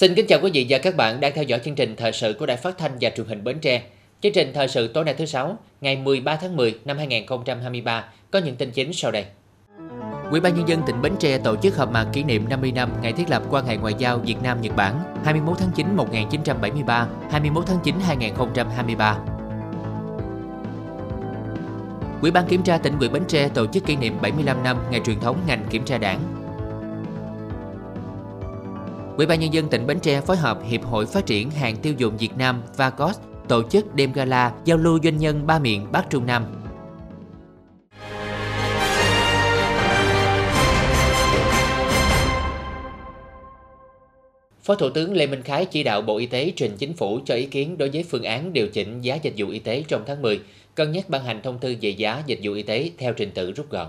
Xin kính chào quý vị và các bạn đang theo dõi chương trình thời sự của Đài Phát thanh và Truyền hình Bến Tre. Chương trình thời sự tối nay thứ sáu, ngày 13 tháng 10 năm 2023 có những tin chính sau đây. Ủy ban nhân dân tỉnh Bến Tre tổ chức họp mặt kỷ niệm 50 năm ngày thiết lập quan hệ ngoại giao Việt Nam Nhật Bản 21 tháng 9 1973, 21 tháng 9 2023. Ủy ban kiểm tra tỉnh ủy Bến Tre tổ chức kỷ niệm 75 năm ngày truyền thống ngành kiểm tra đảng Ủy ban nhân dân tỉnh Bến Tre phối hợp Hiệp hội Phát triển hàng tiêu dùng Việt Nam VACOS tổ chức đêm gala giao lưu doanh nhân ba miền Bắc Trung Nam. Phó Thủ tướng Lê Minh Khái chỉ đạo Bộ Y tế trình chính phủ cho ý kiến đối với phương án điều chỉnh giá dịch vụ y tế trong tháng 10, cân nhắc ban hành thông tư về giá dịch vụ y tế theo trình tự rút gọn.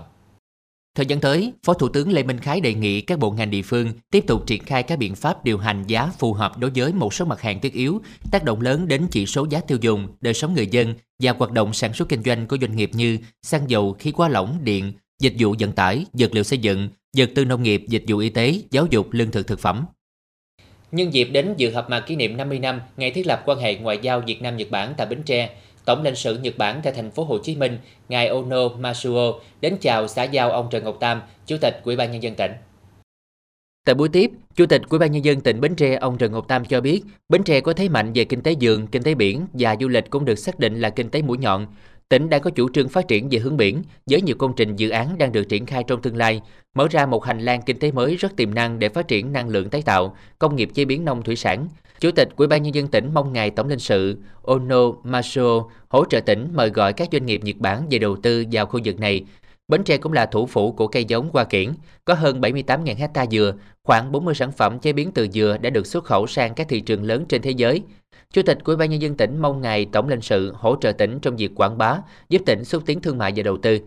Thời gian tới, Phó Thủ tướng Lê Minh Khái đề nghị các bộ ngành địa phương tiếp tục triển khai các biện pháp điều hành giá phù hợp đối với một số mặt hàng thiết yếu, tác động lớn đến chỉ số giá tiêu dùng, đời sống người dân và hoạt động sản xuất kinh doanh của doanh nghiệp như xăng dầu, khí hóa lỏng, điện, dịch vụ vận tải, vật liệu xây dựng, vật tư nông nghiệp, dịch vụ y tế, giáo dục, lương thực thực phẩm. Nhân dịp đến dự họp mặt kỷ niệm 50 năm ngày thiết lập quan hệ ngoại giao Việt Nam Nhật Bản tại Bến Tre, Tổng lãnh sự Nhật Bản tại thành phố Hồ Chí Minh, ngài Ono Masuo đến chào xã giao ông Trần Ngọc Tam, Chủ tịch Ủy ban nhân dân tỉnh. Tại buổi tiếp, Chủ tịch Ủy ban nhân dân tỉnh Bến Tre ông Trần Ngọc Tam cho biết, Bến Tre có thế mạnh về kinh tế dường, kinh tế biển và du lịch cũng được xác định là kinh tế mũi nhọn. Tỉnh đang có chủ trương phát triển về hướng biển với nhiều công trình dự án đang được triển khai trong tương lai, mở ra một hành lang kinh tế mới rất tiềm năng để phát triển năng lượng tái tạo, công nghiệp chế biến nông thủy sản, Chủ tịch Ủy ban nhân dân tỉnh mong ngài tổng lãnh sự Ono Maso hỗ trợ tỉnh mời gọi các doanh nghiệp Nhật Bản về đầu tư vào khu vực này. Bến Tre cũng là thủ phủ của cây giống hoa kiển, có hơn 78.000 hecta dừa, khoảng 40 sản phẩm chế biến từ dừa đã được xuất khẩu sang các thị trường lớn trên thế giới. Chủ tịch Ủy ban nhân dân tỉnh mong ngài tổng lãnh sự hỗ trợ tỉnh trong việc quảng bá, giúp tỉnh xúc tiến thương mại và đầu tư.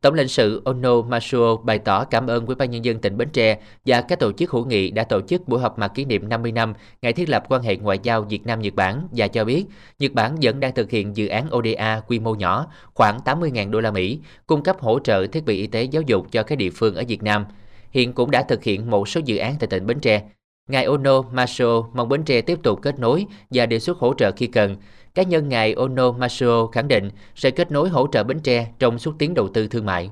Tổng lãnh sự Ono Masuo bày tỏ cảm ơn Ủy ban nhân dân tỉnh Bến Tre và các tổ chức hữu nghị đã tổ chức buổi họp mặt kỷ niệm 50 năm ngày thiết lập quan hệ ngoại giao Việt Nam Nhật Bản và cho biết Nhật Bản vẫn đang thực hiện dự án ODA quy mô nhỏ, khoảng 80.000 đô la Mỹ, cung cấp hỗ trợ thiết bị y tế giáo dục cho các địa phương ở Việt Nam. Hiện cũng đã thực hiện một số dự án tại tỉnh Bến Tre. Ngài Ono Masuo mong Bến Tre tiếp tục kết nối và đề xuất hỗ trợ khi cần. Cá nhân ngài Ono Masuo khẳng định sẽ kết nối hỗ trợ Bến Tre trong xúc tiến đầu tư thương mại.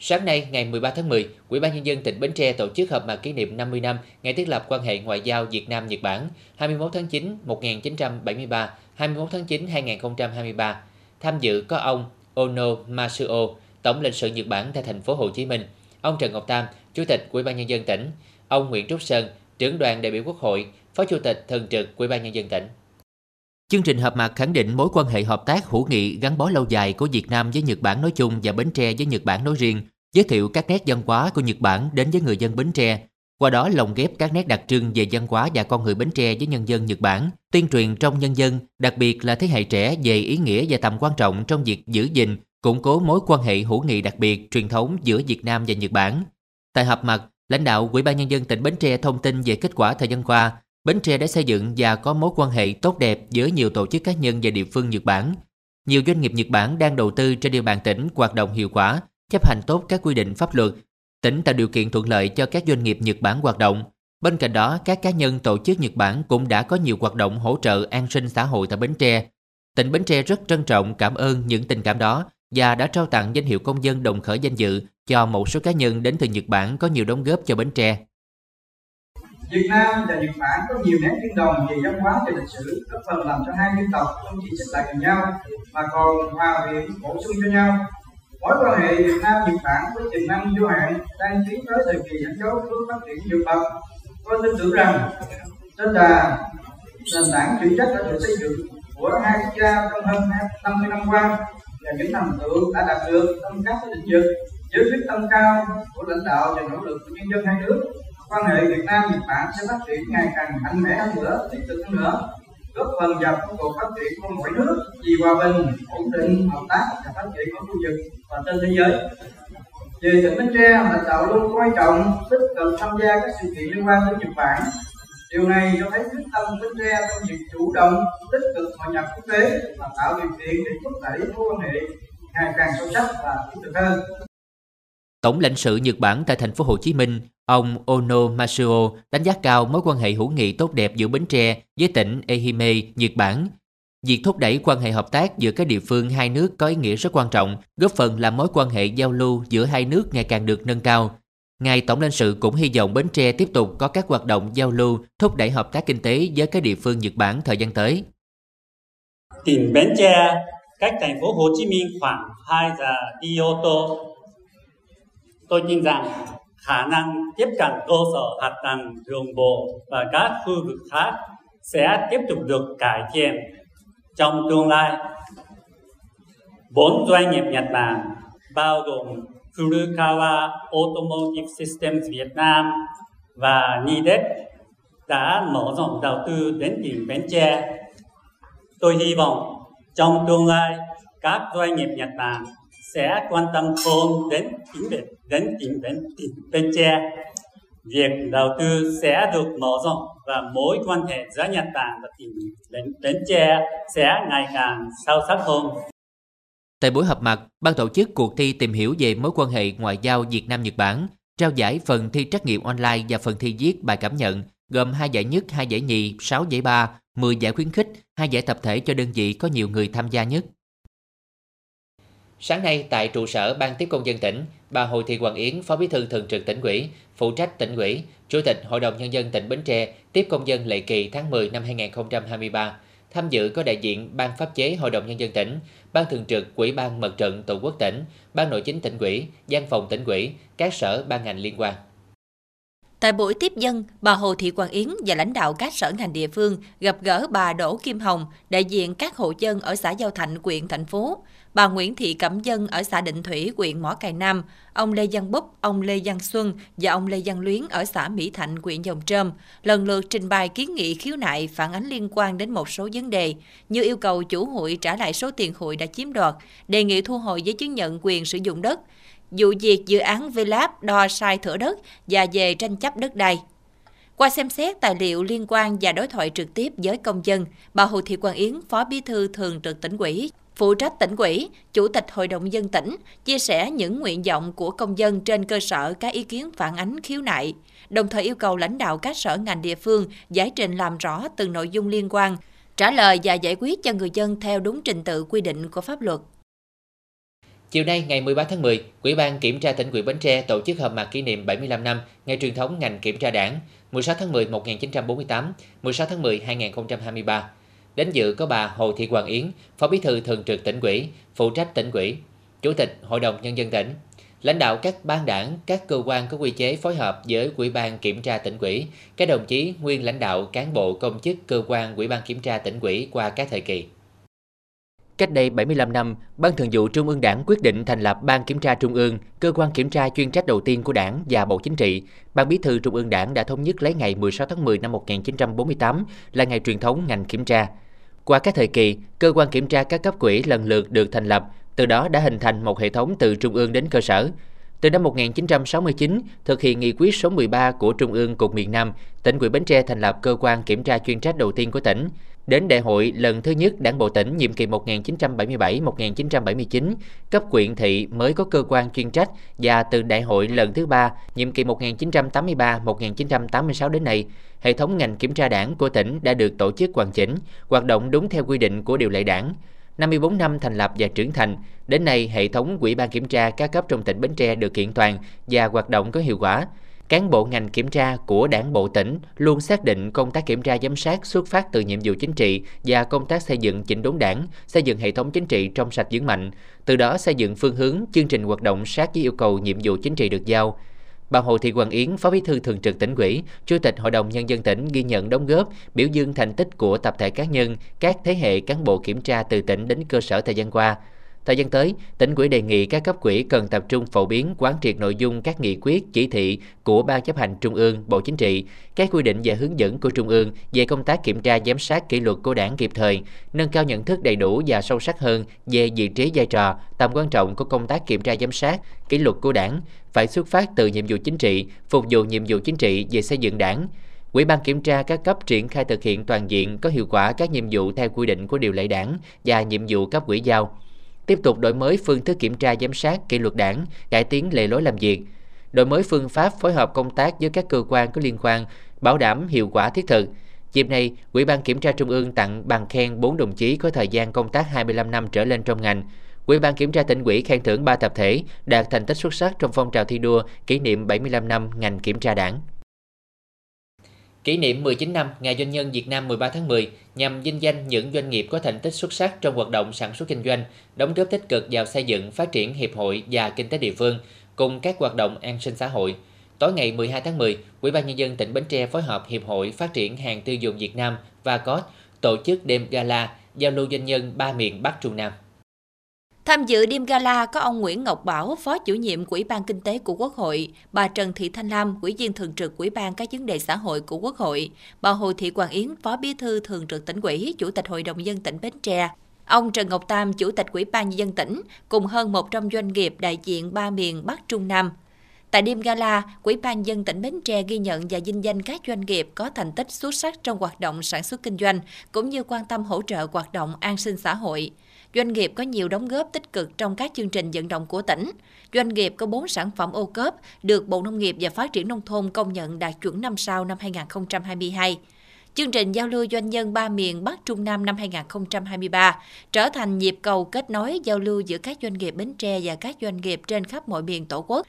Sáng nay, ngày 13 tháng 10, Ủy ban nhân dân tỉnh Bến Tre tổ chức họp mặt kỷ niệm 50 năm ngày thiết lập quan hệ ngoại giao Việt Nam Nhật Bản 21 tháng 9 1973, 21 tháng 9 2023. Tham dự có ông Ono Masuo, tổng lãnh sự Nhật Bản tại thành phố Hồ Chí Minh, ông Trần Ngọc Tam, Chủ tịch Ủy ban nhân dân tỉnh, ông Nguyễn Trúc Sơn, trưởng đoàn đại biểu Quốc hội, Phó Chủ tịch thường trực Ủy ban nhân dân tỉnh. Chương trình họp mặt khẳng định mối quan hệ hợp tác hữu nghị gắn bó lâu dài của Việt Nam với Nhật Bản nói chung và Bến Tre với Nhật Bản nói riêng, giới thiệu các nét văn hóa của Nhật Bản đến với người dân Bến Tre, qua đó lồng ghép các nét đặc trưng về văn hóa và con người Bến Tre với nhân dân Nhật Bản, tuyên truyền trong nhân dân, đặc biệt là thế hệ trẻ về ý nghĩa và tầm quan trọng trong việc giữ gìn, củng cố mối quan hệ hữu nghị đặc biệt truyền thống giữa Việt Nam và Nhật Bản. Tại họp mặt, lãnh đạo Ủy ban nhân dân tỉnh Bến Tre thông tin về kết quả thời gian qua, Bến Tre đã xây dựng và có mối quan hệ tốt đẹp giữa nhiều tổ chức cá nhân và địa phương Nhật Bản. Nhiều doanh nghiệp Nhật Bản đang đầu tư trên địa bàn tỉnh hoạt động hiệu quả, chấp hành tốt các quy định pháp luật. Tỉnh tạo điều kiện thuận lợi cho các doanh nghiệp Nhật Bản hoạt động. Bên cạnh đó, các cá nhân tổ chức Nhật Bản cũng đã có nhiều hoạt động hỗ trợ an sinh xã hội tại Bến Tre. Tỉnh Bến Tre rất trân trọng cảm ơn những tình cảm đó và đã trao tặng danh hiệu công dân đồng khởi danh dự cho một số cá nhân đến từ Nhật Bản có nhiều đóng góp cho Bến Tre. Việt Nam và Nhật Bản có nhiều nét tương đồng về văn hóa và lịch sử, góp phần làm cho hai dân tộc không chỉ xích lại gần nhau mà còn hòa quyện bổ sung cho nhau. Mối quan hệ Việt Nam Nhật Bản với tiềm năng vô hạn đang tiến tới thời kỳ dẫn dấu bước phát triển vượt bậc. Tôi tin tưởng rằng trên đà nền tảng vững chắc đã được xây dựng của hai quốc gia trong hơn 50 năm qua và những thành tựu đã đạt được trong các lĩnh vực dưới quyết tâm cao của lãnh đạo và nỗ lực của nhân dân hai nước quan hệ Việt Nam Nhật Bản sẽ phát triển ngày càng mạnh mẽ hơn nữa, tích cực hơn nữa, góp phần vào công cuộc phát triển của mỗi nước vì hòa bình, ổn định, hợp tác và phát triển của khu vực và trên thế giới. Về tỉnh Bến Tre, lãnh đạo luôn coi trọng tích cực tham gia các sự kiện liên quan đến Nhật Bản. Điều này cho thấy quyết tâm Bến Tre trong việc chủ động, tích cực hội nhập quốc tế và tạo điều kiện để thúc đẩy mối quan hệ ngày càng sâu sắc và thiết thực hơn. Tổng lãnh sự Nhật Bản tại thành phố Hồ Chí Minh, Ông Ono Masuo đánh giá cao mối quan hệ hữu nghị tốt đẹp giữa Bến Tre với tỉnh Ehime, Nhật Bản. Việc thúc đẩy quan hệ hợp tác giữa các địa phương hai nước có ý nghĩa rất quan trọng, góp phần làm mối quan hệ giao lưu giữa hai nước ngày càng được nâng cao. Ngài Tổng lãnh sự cũng hy vọng Bến Tre tiếp tục có các hoạt động giao lưu, thúc đẩy hợp tác kinh tế với các địa phương Nhật Bản thời gian tới. Tỉnh Bến Tre cách thành phố Hồ Chí Minh khoảng 2 giờ đi ô tô. Tôi tin rằng khả năng tiếp cận cơ sở hạ tầng đường bộ và các khu vực khác sẽ tiếp tục được cải thiện trong tương lai. Bốn doanh nghiệp Nhật Bản bao gồm Furukawa Automotive Systems Việt Nam và Nidec đã mở rộng đầu tư đến tỉnh Bến Tre. Tôi hy vọng trong tương lai các doanh nghiệp Nhật Bản sẽ quan tâm hơn đến tỉnh Bến đến tỉnh Bến tỉnh Bến Tre. Việc đầu tư sẽ được mở rộng và mối quan hệ giữa Nhật Bản và tỉnh Bến, Bến Tre sẽ ngày càng sâu sắc hơn. Tại buổi họp mặt, ban tổ chức cuộc thi tìm hiểu về mối quan hệ ngoại giao Việt Nam Nhật Bản trao giải phần thi trắc nghiệm online và phần thi viết bài cảm nhận gồm hai giải nhất, hai giải nhì, 6 giải ba, 10 giải khuyến khích, hai giải tập thể cho đơn vị có nhiều người tham gia nhất. Sáng nay tại trụ sở Ban tiếp công dân tỉnh, bà Hồ Thị Hoàng Yến, Phó Bí thư Thường trực tỉnh ủy, phụ trách tỉnh ủy, Chủ tịch Hội đồng Nhân dân tỉnh Bến Tre tiếp công dân lệ kỳ tháng 10 năm 2023. Tham dự có đại diện Ban pháp chế Hội đồng Nhân dân tỉnh, Ban thường trực Quỹ ban Mặt trận Tổ quốc tỉnh, Ban nội chính tỉnh ủy, Văn phòng tỉnh ủy, các sở ban ngành liên quan. Tại buổi tiếp dân, bà Hồ Thị Quang Yến và lãnh đạo các sở ngành địa phương gặp gỡ bà Đỗ Kim Hồng, đại diện các hộ dân ở xã Giao Thạnh, huyện thành phố, bà Nguyễn Thị Cẩm Dân ở xã Định Thủy, huyện Mỏ Cày Nam, ông Lê Văn Búp, ông Lê Văn Xuân và ông Lê Văn Luyến ở xã Mỹ Thạnh, huyện Dòng Trơm, lần lượt trình bày kiến nghị khiếu nại phản ánh liên quan đến một số vấn đề, như yêu cầu chủ hụi trả lại số tiền hụi đã chiếm đoạt, đề nghị thu hồi giấy chứng nhận quyền sử dụng đất, vụ việc dự án VLAB đo sai thửa đất và về tranh chấp đất đai. Qua xem xét tài liệu liên quan và đối thoại trực tiếp với công dân, bà Hồ Thị Quang Yến, Phó Bí thư Thường trực tỉnh ủy, phụ trách tỉnh ủy, Chủ tịch Hội đồng dân tỉnh, chia sẻ những nguyện vọng của công dân trên cơ sở các ý kiến phản ánh khiếu nại, đồng thời yêu cầu lãnh đạo các sở ngành địa phương giải trình làm rõ từng nội dung liên quan, trả lời và giải quyết cho người dân theo đúng trình tự quy định của pháp luật. Chiều nay ngày 13 tháng 10, Ủy ban Kiểm tra tỉnh ủy Bến Tre tổ chức họp mặt kỷ niệm 75 năm ngày truyền thống ngành kiểm tra đảng 16 tháng 10 1948, 16 tháng 10 2023. Đến dự có bà Hồ Thị Hoàng Yến, Phó Bí thư Thường trực tỉnh ủy, phụ trách tỉnh ủy, Chủ tịch Hội đồng Nhân dân tỉnh, lãnh đạo các ban đảng, các cơ quan có quy chế phối hợp với Ủy ban Kiểm tra tỉnh ủy, các đồng chí nguyên lãnh đạo cán bộ công chức cơ quan Ủy ban Kiểm tra tỉnh ủy qua các thời kỳ. Cách đây 75 năm, Ban Thường vụ Trung ương Đảng quyết định thành lập Ban Kiểm tra Trung ương, cơ quan kiểm tra chuyên trách đầu tiên của Đảng và Bộ Chính trị. Ban Bí thư Trung ương Đảng đã thống nhất lấy ngày 16 tháng 10 năm 1948 là ngày truyền thống ngành kiểm tra. Qua các thời kỳ, cơ quan kiểm tra các cấp quỹ lần lượt được thành lập, từ đó đã hình thành một hệ thống từ trung ương đến cơ sở. Từ năm 1969, thực hiện nghị quyết số 13 của Trung ương Cục miền Nam, tỉnh ủy Bến Tre thành lập cơ quan kiểm tra chuyên trách đầu tiên của tỉnh. Đến đại hội lần thứ nhất Đảng bộ tỉnh nhiệm kỳ 1977-1979, cấp quyện thị mới có cơ quan chuyên trách và từ đại hội lần thứ ba nhiệm kỳ 1983-1986 đến nay, hệ thống ngành kiểm tra đảng của tỉnh đã được tổ chức hoàn chỉnh, hoạt động đúng theo quy định của điều lệ đảng. 54 năm thành lập và trưởng thành, đến nay hệ thống quỹ ban kiểm tra các cấp trong tỉnh Bến Tre được kiện toàn và hoạt động có hiệu quả cán bộ ngành kiểm tra của đảng bộ tỉnh luôn xác định công tác kiểm tra giám sát xuất phát từ nhiệm vụ chính trị và công tác xây dựng chỉnh đốn đảng, xây dựng hệ thống chính trị trong sạch vững mạnh, từ đó xây dựng phương hướng, chương trình hoạt động sát với yêu cầu nhiệm vụ chính trị được giao. Bà Hồ Thị Hoàng Yến, Phó Bí thư Thường trực tỉnh ủy, Chủ tịch Hội đồng Nhân dân tỉnh ghi nhận đóng góp, biểu dương thành tích của tập thể cá nhân, các thế hệ cán bộ kiểm tra từ tỉnh đến cơ sở thời gian qua. Thời gian tới, tỉnh ủy đề nghị các cấp quỹ cần tập trung phổ biến quán triệt nội dung các nghị quyết, chỉ thị của Ban chấp hành Trung ương, Bộ Chính trị, các quy định và hướng dẫn của Trung ương về công tác kiểm tra giám sát kỷ luật của đảng kịp thời, nâng cao nhận thức đầy đủ và sâu sắc hơn về vị trí vai trò, tầm quan trọng của công tác kiểm tra giám sát, kỷ luật của đảng, phải xuất phát từ nhiệm vụ chính trị, phục vụ nhiệm vụ chính trị về xây dựng đảng, Ủy ban kiểm tra các cấp triển khai thực hiện toàn diện có hiệu quả các nhiệm vụ theo quy định của điều lệ đảng và nhiệm vụ cấp quỹ giao tiếp tục đổi mới phương thức kiểm tra giám sát kỷ luật đảng, cải tiến lề lối làm việc. đổi mới phương pháp phối hợp công tác với các cơ quan có liên quan, bảo đảm hiệu quả thiết thực. Dịp này, Ủy ban Kiểm tra Trung ương tặng bằng khen 4 đồng chí có thời gian công tác 25 năm trở lên trong ngành. Ủy ban Kiểm tra tỉnh ủy khen thưởng 3 tập thể đạt thành tích xuất sắc trong phong trào thi đua kỷ niệm 75 năm ngành kiểm tra đảng. Kỷ niệm 19 năm Ngày Doanh nhân Việt Nam 13 tháng 10 nhằm vinh danh những doanh nghiệp có thành tích xuất sắc trong hoạt động sản xuất kinh doanh, đóng góp tích cực vào xây dựng, phát triển hiệp hội và kinh tế địa phương cùng các hoạt động an sinh xã hội. Tối ngày 12 tháng 10, Ủy ban nhân dân tỉnh Bến Tre phối hợp Hiệp hội Phát triển hàng tiêu dùng Việt Nam và có tổ chức đêm gala giao lưu doanh nhân ba miền Bắc Trung Nam. Tham dự đêm gala có ông Nguyễn Ngọc Bảo, Phó chủ nhiệm Ủy ban Kinh tế của Quốc hội, bà Trần Thị Thanh Lam, Ủy viên thường trực Ủy ban các vấn đề xã hội của Quốc hội, bà Hồ Thị Quang Yến, Phó Bí thư Thường trực tỉnh ủy, Chủ tịch Hội đồng dân tỉnh Bến Tre, ông Trần Ngọc Tam, Chủ tịch Ủy ban nhân dân tỉnh, cùng hơn 100 doanh nghiệp đại diện ba miền Bắc Trung Nam. Tại đêm gala, Ủy ban dân tỉnh Bến Tre ghi nhận và vinh danh các doanh nghiệp có thành tích xuất sắc trong hoạt động sản xuất kinh doanh, cũng như quan tâm hỗ trợ hoạt động an sinh xã hội doanh nghiệp có nhiều đóng góp tích cực trong các chương trình vận động của tỉnh. Doanh nghiệp có 4 sản phẩm ô cốp được Bộ Nông nghiệp và Phát triển Nông thôn công nhận đạt chuẩn năm sau năm 2022. Chương trình giao lưu doanh nhân ba miền Bắc Trung Nam năm 2023 trở thành nhịp cầu kết nối giao lưu giữa các doanh nghiệp Bến Tre và các doanh nghiệp trên khắp mọi miền Tổ quốc.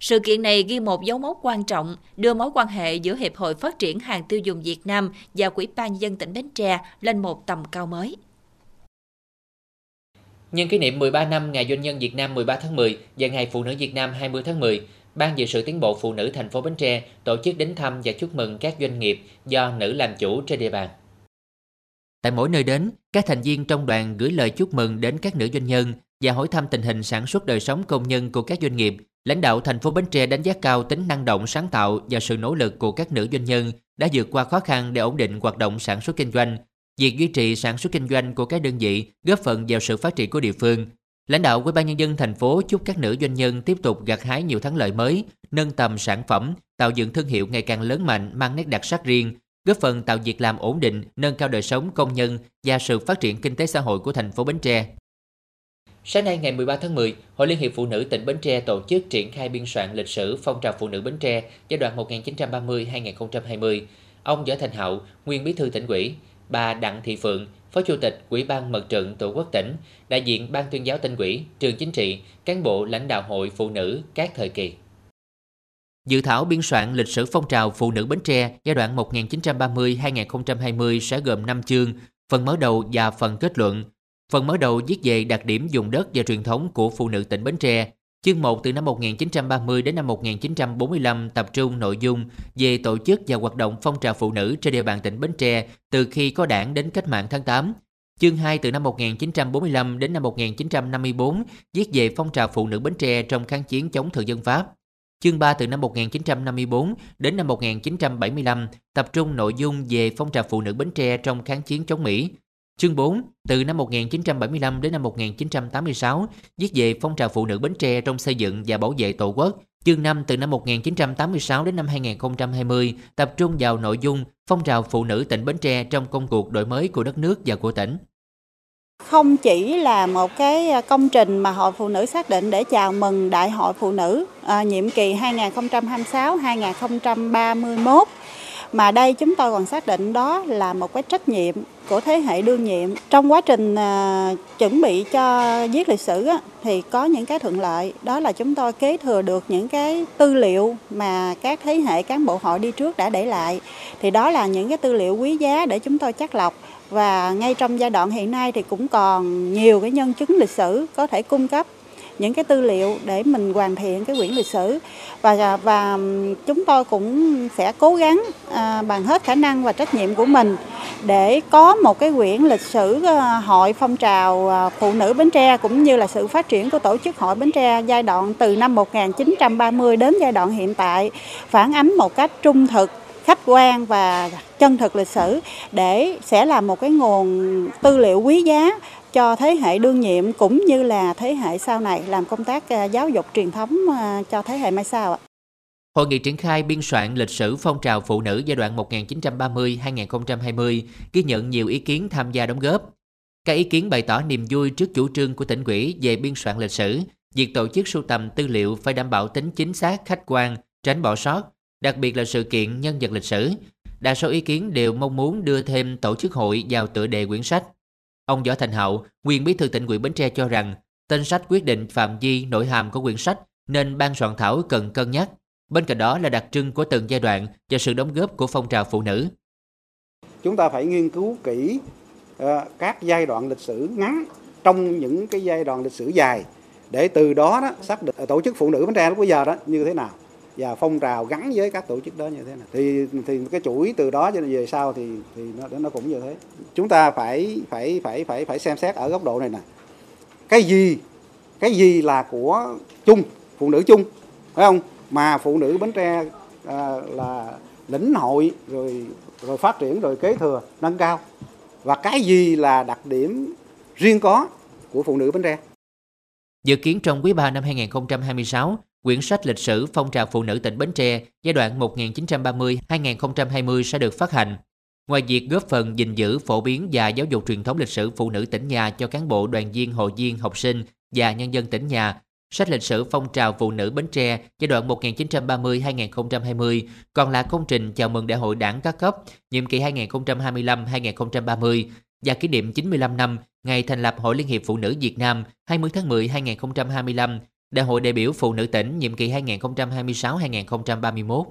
Sự kiện này ghi một dấu mốc quan trọng, đưa mối quan hệ giữa Hiệp hội Phát triển hàng tiêu dùng Việt Nam và Quỹ ban dân tỉnh Bến Tre lên một tầm cao mới. Nhân kỷ niệm 13 năm Ngày Doanh nhân Việt Nam 13 tháng 10 và Ngày Phụ nữ Việt Nam 20 tháng 10, Ban dự sự tiến bộ phụ nữ thành phố Bến Tre tổ chức đến thăm và chúc mừng các doanh nghiệp do nữ làm chủ trên địa bàn. Tại mỗi nơi đến, các thành viên trong đoàn gửi lời chúc mừng đến các nữ doanh nhân và hỏi thăm tình hình sản xuất đời sống công nhân của các doanh nghiệp. Lãnh đạo thành phố Bến Tre đánh giá cao tính năng động sáng tạo và sự nỗ lực của các nữ doanh nhân đã vượt qua khó khăn để ổn định hoạt động sản xuất kinh doanh, Việc duy trì sản xuất kinh doanh của các đơn vị góp phần vào sự phát triển của địa phương. Lãnh đạo Ủy ban nhân dân thành phố chúc các nữ doanh nhân tiếp tục gặt hái nhiều thắng lợi mới, nâng tầm sản phẩm, tạo dựng thương hiệu ngày càng lớn mạnh mang nét đặc sắc riêng, góp phần tạo việc làm ổn định, nâng cao đời sống công nhân và sự phát triển kinh tế xã hội của thành phố Bến Tre. Sáng nay ngày 13 tháng 10, Hội Liên hiệp Phụ nữ tỉnh Bến Tre tổ chức triển khai biên soạn lịch sử phong trào phụ nữ Bến Tre giai đoạn 1930-2020. Ông Võ Thành Hậu, nguyên bí thư tỉnh ủy, bà Đặng Thị Phượng, Phó Chủ tịch Ủy ban Mặt trận Tổ quốc tỉnh, đại diện Ban tuyên giáo tỉnh ủy, trường chính trị, cán bộ lãnh đạo hội phụ nữ các thời kỳ. Dự thảo biên soạn lịch sử phong trào phụ nữ Bến Tre giai đoạn 1930-2020 sẽ gồm 5 chương, phần mở đầu và phần kết luận. Phần mở đầu viết về đặc điểm dùng đất và truyền thống của phụ nữ tỉnh Bến Tre, Chương 1 từ năm 1930 đến năm 1945 tập trung nội dung về tổ chức và hoạt động phong trào phụ nữ trên địa bàn tỉnh Bến Tre từ khi có đảng đến cách mạng tháng 8. Chương 2 từ năm 1945 đến năm 1954 viết về phong trào phụ nữ Bến Tre trong kháng chiến chống thực dân Pháp. Chương 3 từ năm 1954 đến năm 1975 tập trung nội dung về phong trào phụ nữ Bến Tre trong kháng chiến chống Mỹ. Chương 4, từ năm 1975 đến năm 1986, viết về phong trào phụ nữ Bến Tre trong xây dựng và bảo vệ Tổ quốc. Chương 5, từ năm 1986 đến năm 2020, tập trung vào nội dung phong trào phụ nữ tỉnh Bến Tre trong công cuộc đổi mới của đất nước và của tỉnh. Không chỉ là một cái à, công trình mà Hội Phụ Nữ xác định để chào mừng Đại hội Phụ Nữ à, nhiệm kỳ 2026-2031 mà đây chúng tôi còn xác định đó là một cái trách nhiệm của thế hệ đương nhiệm. Trong quá trình à, chuẩn bị cho viết lịch sử á, thì có những cái thuận lợi. Đó là chúng tôi kế thừa được những cái tư liệu mà các thế hệ cán bộ hội đi trước đã để lại. Thì đó là những cái tư liệu quý giá để chúng tôi chắc lọc. Và ngay trong giai đoạn hiện nay thì cũng còn nhiều cái nhân chứng lịch sử có thể cung cấp những cái tư liệu để mình hoàn thiện cái quyển lịch sử. Và và chúng tôi cũng sẽ cố gắng à, bằng hết khả năng và trách nhiệm của mình để có một cái quyển lịch sử à, hội phong trào à, phụ nữ Bến Tre cũng như là sự phát triển của tổ chức hội Bến Tre giai đoạn từ năm 1930 đến giai đoạn hiện tại phản ánh một cách trung thực khách quan và chân thực lịch sử để sẽ là một cái nguồn tư liệu quý giá cho thế hệ đương nhiệm cũng như là thế hệ sau này làm công tác à, giáo dục truyền thống à, cho thế hệ mai sau ạ. Hội nghị triển khai biên soạn lịch sử phong trào phụ nữ giai đoạn 1930-2020 ghi nhận nhiều ý kiến tham gia đóng góp. Các ý kiến bày tỏ niềm vui trước chủ trương của tỉnh ủy về biên soạn lịch sử Việc tổ chức sưu tầm tư liệu phải đảm bảo tính chính xác, khách quan, tránh bỏ sót, đặc biệt là sự kiện nhân vật lịch sử. Đa số ý kiến đều mong muốn đưa thêm tổ chức hội vào tựa đề quyển sách. Ông Võ Thành Hậu, nguyên bí thư tỉnh ủy Bến Tre cho rằng tên sách quyết định phạm vi nội hàm của quyển sách nên ban soạn thảo cần cân nhắc. Bên cạnh đó là đặc trưng của từng giai đoạn và sự đóng góp của phong trào phụ nữ. Chúng ta phải nghiên cứu kỹ ờ, các giai đoạn lịch sử ngắn trong những cái giai đoạn lịch sử dài để từ đó đó xác định tổ chức phụ nữ Bến Tre lúc bây giờ đó như thế nào và phong trào gắn với các tổ chức đó như thế nào. Thì thì cái chuỗi từ đó cho về sau thì thì nó nó cũng như thế. Chúng ta phải phải phải phải phải xem xét ở góc độ này nè. Cái gì cái gì là của chung phụ nữ chung phải không? Mà phụ nữ bến tre à, là lĩnh hội rồi rồi phát triển rồi kế thừa nâng cao. Và cái gì là đặc điểm riêng có của phụ nữ bến tre? Dự kiến trong quý 3 năm 2026 quyển sách lịch sử phong trào phụ nữ tỉnh Bến Tre giai đoạn 1930-2020 sẽ được phát hành. Ngoài việc góp phần gìn giữ, phổ biến và giáo dục truyền thống lịch sử phụ nữ tỉnh nhà cho cán bộ, đoàn viên, hội viên, học sinh và nhân dân tỉnh nhà, sách lịch sử phong trào phụ nữ Bến Tre giai đoạn 1930-2020 còn là công trình chào mừng Đại hội Đảng các cấp nhiệm kỳ 2025-2030 và kỷ niệm 95 năm ngày thành lập Hội Liên hiệp Phụ nữ Việt Nam 20 tháng 10 2025 Đại hội đại biểu Phụ nữ tỉnh nhiệm kỳ 2026-2031.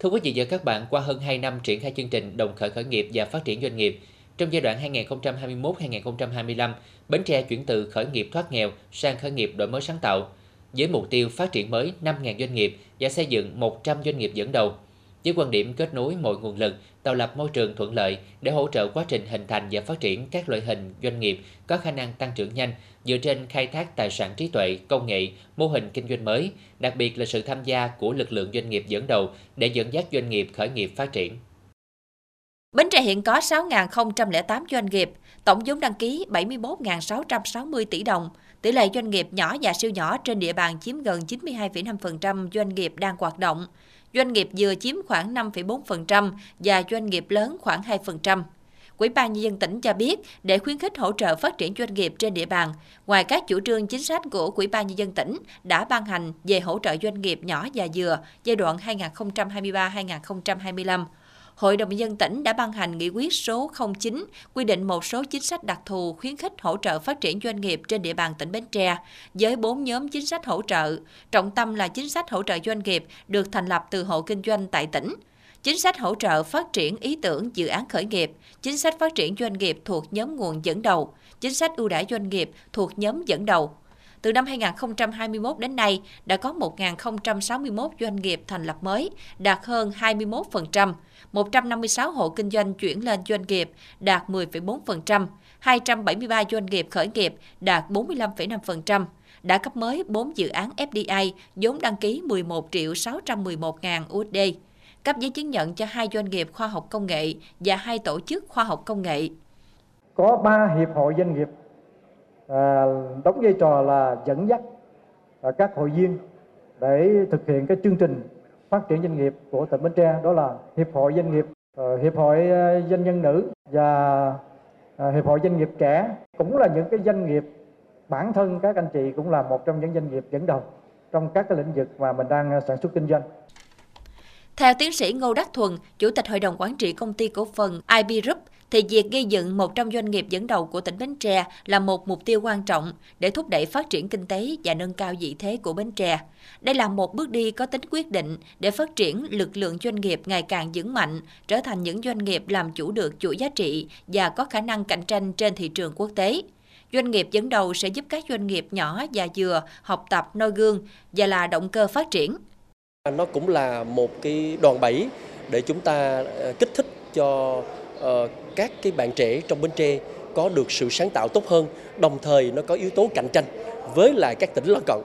Thưa quý vị và các bạn, qua hơn 2 năm triển khai chương trình đồng khởi khởi nghiệp và phát triển doanh nghiệp, trong giai đoạn 2021-2025, Bến Tre chuyển từ khởi nghiệp thoát nghèo sang khởi nghiệp đổi mới sáng tạo, với mục tiêu phát triển mới 5.000 doanh nghiệp và xây dựng 100 doanh nghiệp dẫn đầu – với quan điểm kết nối mọi nguồn lực, tạo lập môi trường thuận lợi để hỗ trợ quá trình hình thành và phát triển các loại hình doanh nghiệp có khả năng tăng trưởng nhanh dựa trên khai thác tài sản trí tuệ, công nghệ, mô hình kinh doanh mới, đặc biệt là sự tham gia của lực lượng doanh nghiệp dẫn đầu để dẫn dắt doanh nghiệp khởi nghiệp phát triển. Bến Tre hiện có 6.008 doanh nghiệp, tổng vốn đăng ký 71.660 tỷ đồng. Tỷ lệ doanh nghiệp nhỏ và siêu nhỏ trên địa bàn chiếm gần 92,5% doanh nghiệp đang hoạt động doanh nghiệp vừa chiếm khoảng 5,4% và doanh nghiệp lớn khoảng 2%. Quỹ ban nhân dân tỉnh cho biết, để khuyến khích hỗ trợ phát triển doanh nghiệp trên địa bàn, ngoài các chủ trương chính sách của Quỹ ban nhân dân tỉnh đã ban hành về hỗ trợ doanh nghiệp nhỏ và vừa giai đoạn 2023-2025, Hội đồng dân tỉnh đã ban hành nghị quyết số 09 quy định một số chính sách đặc thù khuyến khích hỗ trợ phát triển doanh nghiệp trên địa bàn tỉnh Bến Tre với bốn nhóm chính sách hỗ trợ. Trọng tâm là chính sách hỗ trợ doanh nghiệp được thành lập từ hộ kinh doanh tại tỉnh, chính sách hỗ trợ phát triển ý tưởng dự án khởi nghiệp, chính sách phát triển doanh nghiệp thuộc nhóm nguồn dẫn đầu, chính sách ưu đãi doanh nghiệp thuộc nhóm dẫn đầu. Từ năm 2021 đến nay, đã có 1.061 doanh nghiệp thành lập mới, đạt hơn 21%, 156 hộ kinh doanh chuyển lên doanh nghiệp, đạt 10,4%, 273 doanh nghiệp khởi nghiệp, đạt 45,5%, đã cấp mới 4 dự án FDI, vốn đăng ký 11 triệu 611 ngàn USD, cấp giấy chứng nhận cho hai doanh nghiệp khoa học công nghệ và hai tổ chức khoa học công nghệ. Có 3 hiệp hội doanh nghiệp à, đóng vai trò là dẫn dắt à, các hội viên để thực hiện cái chương trình phát triển doanh nghiệp của tỉnh Bến Tre đó là hiệp hội doanh nghiệp à, hiệp hội à, doanh nhân nữ và à, hiệp hội doanh nghiệp trẻ cũng là những cái doanh nghiệp bản thân các anh chị cũng là một trong những doanh nghiệp dẫn đầu trong các cái lĩnh vực mà mình đang à, sản xuất kinh doanh. Theo tiến sĩ Ngô Đắc Thuần, Chủ tịch Hội đồng Quản trị Công ty Cổ phần IB Group, thì việc gây dựng một trong doanh nghiệp dẫn đầu của tỉnh Bến Tre là một mục tiêu quan trọng để thúc đẩy phát triển kinh tế và nâng cao vị thế của Bến Tre. Đây là một bước đi có tính quyết định để phát triển lực lượng doanh nghiệp ngày càng vững mạnh, trở thành những doanh nghiệp làm chủ được chuỗi giá trị và có khả năng cạnh tranh trên thị trường quốc tế. Doanh nghiệp dẫn đầu sẽ giúp các doanh nghiệp nhỏ và vừa học tập noi gương và là động cơ phát triển. Nó cũng là một cái đòn bẩy để chúng ta ờ, kích thích cho uh, các cái bạn trẻ trong Bến Tre có được sự sáng tạo tốt hơn, đồng thời nó có yếu tố cạnh tranh với lại các tỉnh lân cận.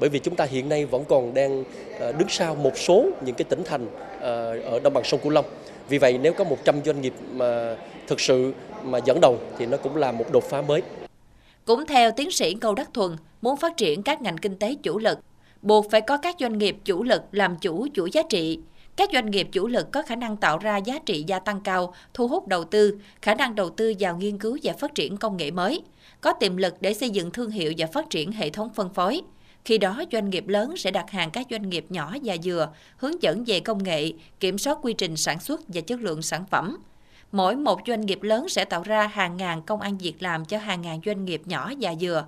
Bởi vì chúng ta hiện nay vẫn còn đang uh, đứng sau một số những cái tỉnh thành uh, ở đồng bằng sông Cửu Long. Vì vậy nếu có 100 doanh nghiệp mà thực sự mà dẫn đầu thì nó cũng là một đột phá mới. Cũng theo tiến sĩ câu Đắc Thuần, muốn phát triển các ngành kinh tế chủ lực, buộc phải có các doanh nghiệp chủ lực làm chủ chuỗi giá trị, các doanh nghiệp chủ lực có khả năng tạo ra giá trị gia tăng cao, thu hút đầu tư, khả năng đầu tư vào nghiên cứu và phát triển công nghệ mới. có tiềm lực để xây dựng thương hiệu và phát triển hệ thống phân phối. Khi đó, doanh nghiệp lớn sẽ đặt hàng các doanh nghiệp nhỏ và vừa, hướng dẫn về công nghệ, kiểm soát quy trình sản xuất và chất lượng sản phẩm. Mỗi một doanh nghiệp lớn sẽ tạo ra hàng ngàn công ăn việc làm cho hàng ngàn doanh nghiệp nhỏ và vừa.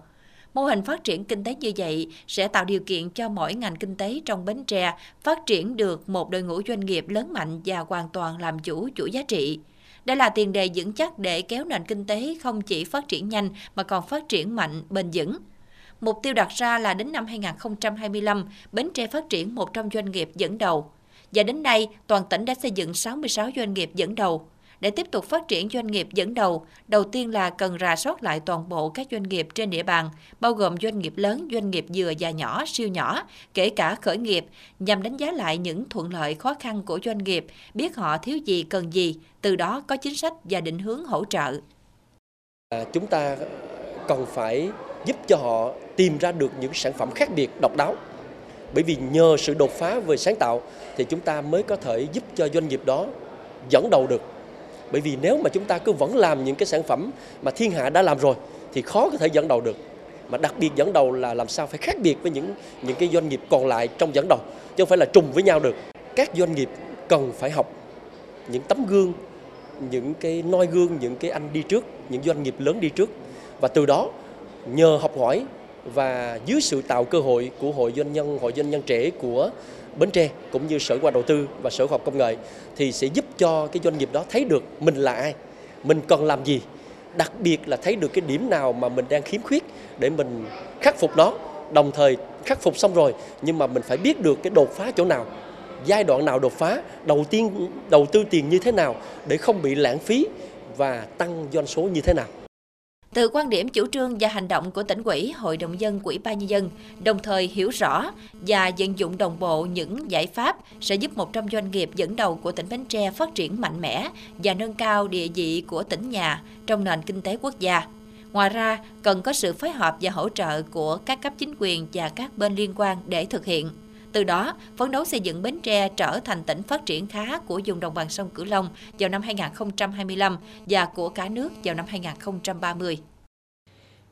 Mô hình phát triển kinh tế như vậy sẽ tạo điều kiện cho mỗi ngành kinh tế trong Bến Tre phát triển được một đội ngũ doanh nghiệp lớn mạnh và hoàn toàn làm chủ chuỗi giá trị. Đây là tiền đề vững chắc để kéo nền kinh tế không chỉ phát triển nhanh mà còn phát triển mạnh, bền vững. Mục tiêu đặt ra là đến năm 2025, Bến Tre phát triển 100 doanh nghiệp dẫn đầu. Và đến nay, toàn tỉnh đã xây dựng 66 doanh nghiệp dẫn đầu. Để tiếp tục phát triển doanh nghiệp dẫn đầu, đầu tiên là cần rà soát lại toàn bộ các doanh nghiệp trên địa bàn, bao gồm doanh nghiệp lớn, doanh nghiệp vừa và nhỏ, siêu nhỏ, kể cả khởi nghiệp, nhằm đánh giá lại những thuận lợi khó khăn của doanh nghiệp, biết họ thiếu gì cần gì, từ đó có chính sách và định hướng hỗ trợ. À, chúng ta cần phải giúp cho họ tìm ra được những sản phẩm khác biệt độc đáo bởi vì nhờ sự đột phá về sáng tạo thì chúng ta mới có thể giúp cho doanh nghiệp đó dẫn đầu được bởi vì nếu mà chúng ta cứ vẫn làm những cái sản phẩm mà thiên hạ đã làm rồi, thì khó có thể dẫn đầu được. Mà đặc biệt dẫn đầu là làm sao phải khác biệt với những những cái doanh nghiệp còn lại trong dẫn đầu, chứ không phải là trùng với nhau được. Các doanh nghiệp cần phải học những tấm gương, những cái noi gương, những cái anh đi trước, những doanh nghiệp lớn đi trước. Và từ đó, nhờ học hỏi và dưới sự tạo cơ hội của hội doanh nhân, hội doanh nhân trẻ của Bến Tre cũng như Sở Khoa Đầu tư và Sở Khoa học Công nghệ thì sẽ giúp cho cái doanh nghiệp đó thấy được mình là ai, mình cần làm gì, đặc biệt là thấy được cái điểm nào mà mình đang khiếm khuyết để mình khắc phục nó. Đồng thời khắc phục xong rồi nhưng mà mình phải biết được cái đột phá chỗ nào, giai đoạn nào đột phá, đầu tiên đầu tư tiền như thế nào để không bị lãng phí và tăng doanh số như thế nào. Từ quan điểm chủ trương và hành động của tỉnh ủy, Hội đồng dân, Quỹ ban nhân dân, đồng thời hiểu rõ và vận dụng đồng bộ những giải pháp sẽ giúp 100 doanh nghiệp dẫn đầu của tỉnh Bến Tre phát triển mạnh mẽ và nâng cao địa vị của tỉnh nhà trong nền kinh tế quốc gia. Ngoài ra, cần có sự phối hợp và hỗ trợ của các cấp chính quyền và các bên liên quan để thực hiện. Từ đó, phấn đấu xây dựng Bến Tre trở thành tỉnh phát triển khá của vùng đồng bằng sông Cửu Long vào năm 2025 và của cả nước vào năm 2030.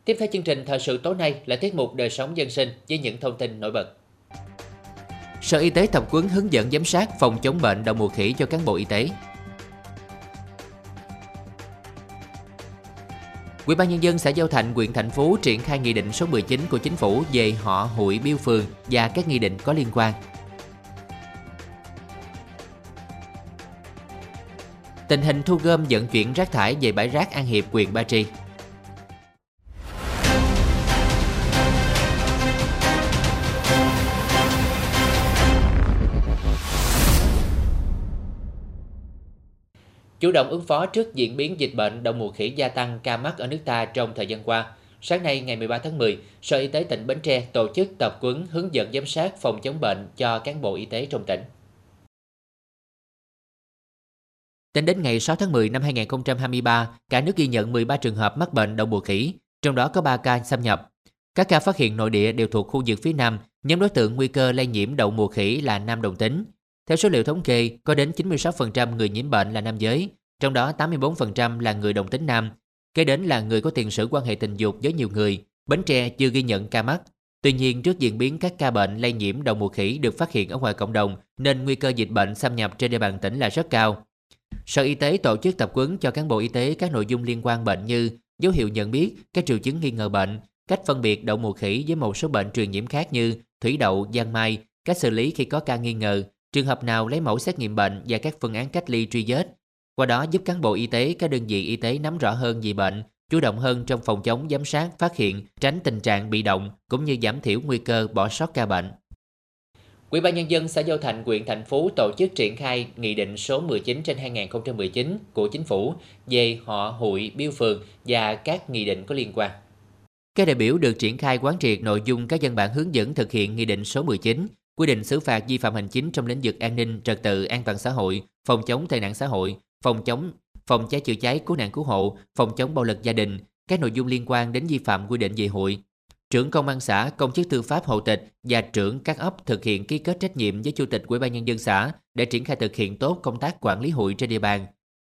Tiếp theo chương trình thời sự tối nay là tiết mục đời sống dân sinh với những thông tin nổi bật. Sở Y tế tập quấn hướng dẫn giám sát phòng chống bệnh đậu mùa khỉ cho cán bộ y tế. Ủy ban nhân dân xã Giao Thạnh, huyện thành Phú triển khai nghị định số 19 của chính phủ về họ hụi biêu phường và các nghị định có liên quan. Tình hình thu gom vận chuyển rác thải về bãi rác An Hiệp, huyện Ba Tri. Chủ động ứng phó trước diễn biến dịch bệnh đậu mùa khỉ gia tăng ca mắc ở nước ta trong thời gian qua, sáng nay ngày 13 tháng 10, Sở Y tế tỉnh Bến Tre tổ chức tập quấn hướng dẫn giám sát phòng chống bệnh cho cán bộ y tế trong tỉnh. Tính đến ngày 6 tháng 10 năm 2023, cả nước ghi nhận 13 trường hợp mắc bệnh đậu mùa khỉ, trong đó có 3 ca xâm nhập. Các ca phát hiện nội địa đều thuộc khu vực phía Nam, nhóm đối tượng nguy cơ lây nhiễm đậu mùa khỉ là nam đồng tính, theo số liệu thống kê, có đến 96% người nhiễm bệnh là nam giới, trong đó 84% là người đồng tính nam. Kế đến là người có tiền sử quan hệ tình dục với nhiều người. Bến Tre chưa ghi nhận ca mắc. Tuy nhiên, trước diễn biến các ca bệnh lây nhiễm đậu mùa khỉ được phát hiện ở ngoài cộng đồng, nên nguy cơ dịch bệnh xâm nhập trên địa bàn tỉnh là rất cao. Sở Y tế tổ chức tập huấn cho cán bộ y tế các nội dung liên quan bệnh như dấu hiệu nhận biết, các triệu chứng nghi ngờ bệnh, cách phân biệt đậu mùa khỉ với một số bệnh truyền nhiễm khác như thủy đậu, giang mai, cách xử lý khi có ca nghi ngờ, trường hợp nào lấy mẫu xét nghiệm bệnh và các phương án cách ly truy vết. Qua đó giúp cán bộ y tế, các đơn vị y tế nắm rõ hơn về bệnh, chủ động hơn trong phòng chống giám sát, phát hiện, tránh tình trạng bị động cũng như giảm thiểu nguy cơ bỏ sót ca bệnh. Ủy ban nhân dân xã Giao thành huyện thành phố tổ chức triển khai nghị định số 19 trên 2019 của chính phủ về họ hội biêu phường và các nghị định có liên quan. Các đại biểu được triển khai quán triệt nội dung các văn bản hướng dẫn thực hiện nghị định số 19 quy định xử phạt vi phạm hành chính trong lĩnh vực an ninh, trật tự, an toàn xã hội, phòng chống tệ nạn xã hội, phòng chống phòng cháy chữa cháy, cứu nạn cứu hộ, phòng chống bạo lực gia đình, các nội dung liên quan đến vi phạm quy định về hội. Trưởng công an xã, công chức tư pháp hộ tịch và trưởng các ấp thực hiện ký kết trách nhiệm với chủ tịch ủy ban nhân dân xã để triển khai thực hiện tốt công tác quản lý hội trên địa bàn.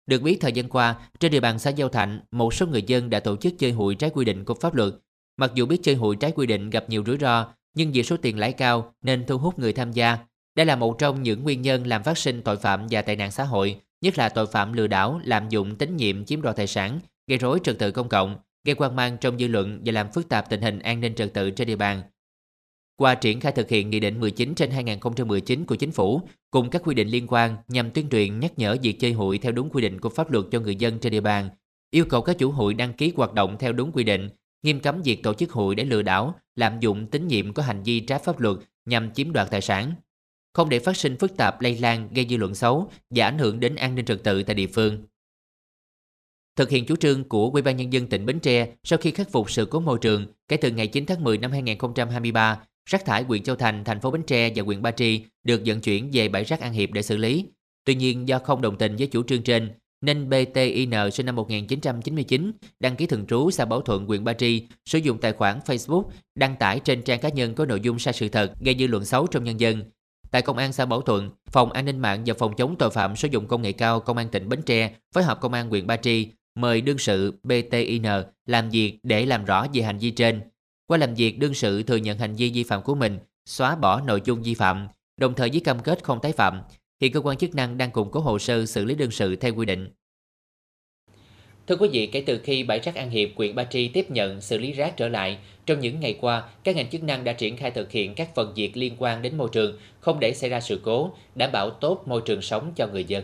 Được biết thời gian qua, trên địa bàn xã Giao Thạnh, một số người dân đã tổ chức chơi hụi trái quy định của pháp luật. Mặc dù biết chơi hụi trái quy định gặp nhiều rủi ro, nhưng vì số tiền lãi cao nên thu hút người tham gia. Đây là một trong những nguyên nhân làm phát sinh tội phạm và tệ nạn xã hội, nhất là tội phạm lừa đảo, lạm dụng tín nhiệm chiếm đoạt tài sản, gây rối trật tự công cộng, gây quan mang trong dư luận và làm phức tạp tình hình an ninh trật tự trên địa bàn. Qua triển khai thực hiện Nghị định 19 trên 2019 của Chính phủ cùng các quy định liên quan nhằm tuyên truyền nhắc nhở việc chơi hụi theo đúng quy định của pháp luật cho người dân trên địa bàn, yêu cầu các chủ hụi đăng ký hoạt động theo đúng quy định, nghiêm cấm việc tổ chức hụi để lừa đảo, lạm dụng tín nhiệm có hành vi trái pháp luật nhằm chiếm đoạt tài sản, không để phát sinh phức tạp lây lan gây dư luận xấu và ảnh hưởng đến an ninh trật tự tại địa phương. Thực hiện chủ trương của Ủy ban nhân dân tỉnh Bến Tre sau khi khắc phục sự cố môi trường, kể từ ngày 9 tháng 10 năm 2023, rác thải huyện Châu Thành, thành phố Bến Tre và huyện Ba Tri được vận chuyển về bãi rác An Hiệp để xử lý. Tuy nhiên do không đồng tình với chủ trương trên, nên BTIN sinh năm 1999 đăng ký thường trú xã Bảo Thuận, huyện Ba Tri, sử dụng tài khoản Facebook đăng tải trên trang cá nhân có nội dung sai sự thật, gây dư luận xấu trong nhân dân. Tại Công an xã Bảo Thuận, Phòng An ninh mạng và Phòng chống tội phạm sử dụng công nghệ cao Công an tỉnh Bến Tre phối hợp Công an huyện Ba Tri mời đương sự BTIN làm việc để làm rõ về hành vi trên. Qua làm việc, đương sự thừa nhận hành vi vi phạm của mình, xóa bỏ nội dung vi phạm, đồng thời với cam kết không tái phạm. Hiện cơ quan chức năng đang củng cố hồ sơ xử lý đương sự theo quy định. Thưa quý vị, kể từ khi bãi rác An Hiệp, huyện Ba Tri tiếp nhận xử lý rác trở lại, trong những ngày qua, các ngành chức năng đã triển khai thực hiện các phần việc liên quan đến môi trường, không để xảy ra sự cố, đảm bảo tốt môi trường sống cho người dân.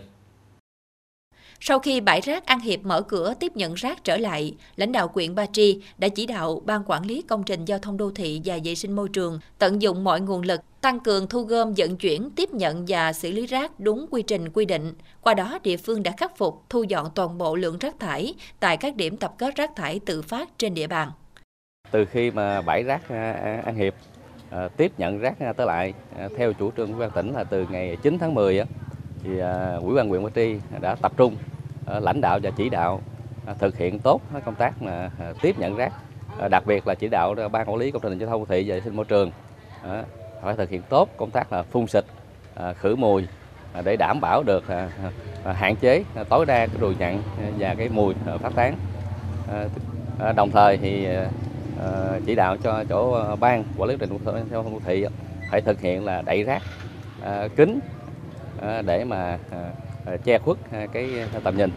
Sau khi bãi rác An Hiệp mở cửa tiếp nhận rác trở lại, lãnh đạo quyện Ba Tri đã chỉ đạo Ban Quản lý Công trình Giao thông Đô thị và Vệ sinh Môi trường tận dụng mọi nguồn lực, tăng cường thu gom vận chuyển, tiếp nhận và xử lý rác đúng quy trình quy định. Qua đó, địa phương đã khắc phục, thu dọn toàn bộ lượng rác thải tại các điểm tập kết rác thải tự phát trên địa bàn. Từ khi mà bãi rác à, à, An Hiệp à, tiếp nhận rác tới lại theo chủ trương của ban tỉnh là từ ngày 9 tháng 10 thì à, ủy ban huyện Ba Tri đã tập trung à, lãnh đạo và chỉ đạo à, thực hiện tốt công tác mà à, tiếp nhận rác. Đặc biệt là chỉ đạo ban quản lý công trình giao thông thị và vệ sinh môi trường phải thực hiện tốt công tác là phun xịt khử mùi để đảm bảo được hạn chế tối đa cái ruồi nhặn và cái mùi phát tán. Đồng thời thì chỉ đạo cho chỗ ban quản lý công trình giao thông thị phải thực hiện là đẩy rác kính À, để mà à, à, che khuất cái tầm nhìn.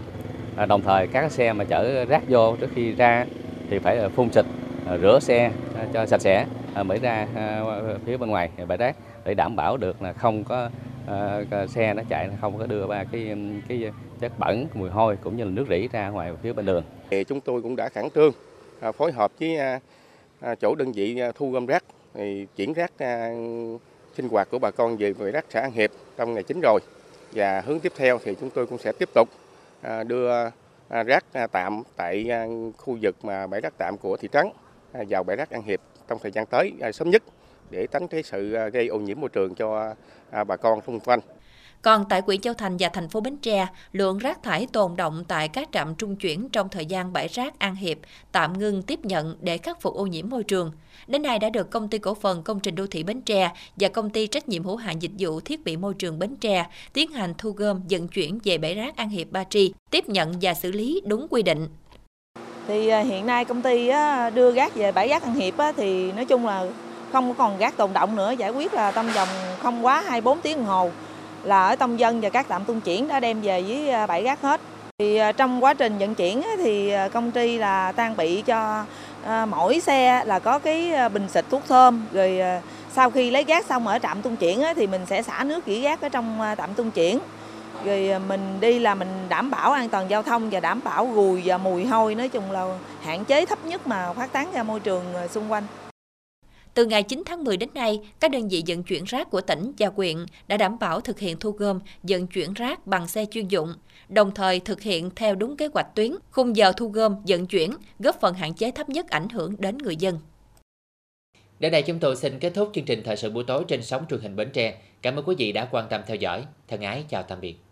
Đồng thời các xe mà chở rác vô trước khi ra thì phải phun xịt, rửa xe cho sạch sẽ mới ra phía bên ngoài bãi rác để đảm bảo được là không có xe nó chạy không có đưa ba cái cái chất bẩn mùi hôi cũng như là nước rỉ ra ngoài phía bên đường. Thì chúng tôi cũng đã khẩn trương phối hợp với chỗ đơn vị thu gom rác thì chuyển rác sinh hoạt của bà con về bãi rác xã An Hiệp trong ngày chính rồi và hướng tiếp theo thì chúng tôi cũng sẽ tiếp tục à, đưa à, rác à, tạm tại khu vực mà bãi rác tạm của thị trấn vào bãi rác An Hiệp trong thời gian tới sớm nhất để tránh cái sự gây ô nhiễm môi trường cho bà con xung quanh. Còn tại huyện Châu Thành và thành phố Bến Tre, lượng rác thải tồn động tại các trạm trung chuyển trong thời gian bãi rác An Hiệp tạm ngưng tiếp nhận để khắc phục ô nhiễm môi trường. Đến nay đã được công ty cổ phần công trình đô thị Bến Tre và công ty trách nhiệm hữu hạn dịch vụ thiết bị môi trường Bến Tre tiến hành thu gom vận chuyển về bãi rác An Hiệp Ba Tri, tiếp nhận và xử lý đúng quy định. Thì à, hiện nay công ty đưa rác về bãi rác An Hiệp thì nói chung là không còn rác tồn động nữa, giải quyết là trong vòng không quá 24 tiếng đồng hồ là ở Tông Dân và các trạm trung chuyển đã đem về với à, bãi rác hết. Thì à, trong quá trình vận chuyển thì à, công ty là trang bị cho mỗi xe là có cái bình xịt thuốc thơm rồi sau khi lấy rác xong ở trạm trung chuyển thì mình sẽ xả nước rỉ rác ở trong trạm trung chuyển rồi mình đi là mình đảm bảo an toàn giao thông và đảm bảo gùi và mùi hôi, nói chung là hạn chế thấp nhất mà phát tán ra môi trường xung quanh. Từ ngày 9 tháng 10 đến nay, các đơn vị vận chuyển rác của tỉnh và huyện đã đảm bảo thực hiện thu gom, vận chuyển rác bằng xe chuyên dụng, đồng thời thực hiện theo đúng kế hoạch tuyến, khung giờ thu gom, vận chuyển, góp phần hạn chế thấp nhất ảnh hưởng đến người dân. Đến đây chúng tôi xin kết thúc chương trình thời sự buổi tối trên sóng truyền hình Bến Tre. Cảm ơn quý vị đã quan tâm theo dõi. Thân ái chào tạm biệt.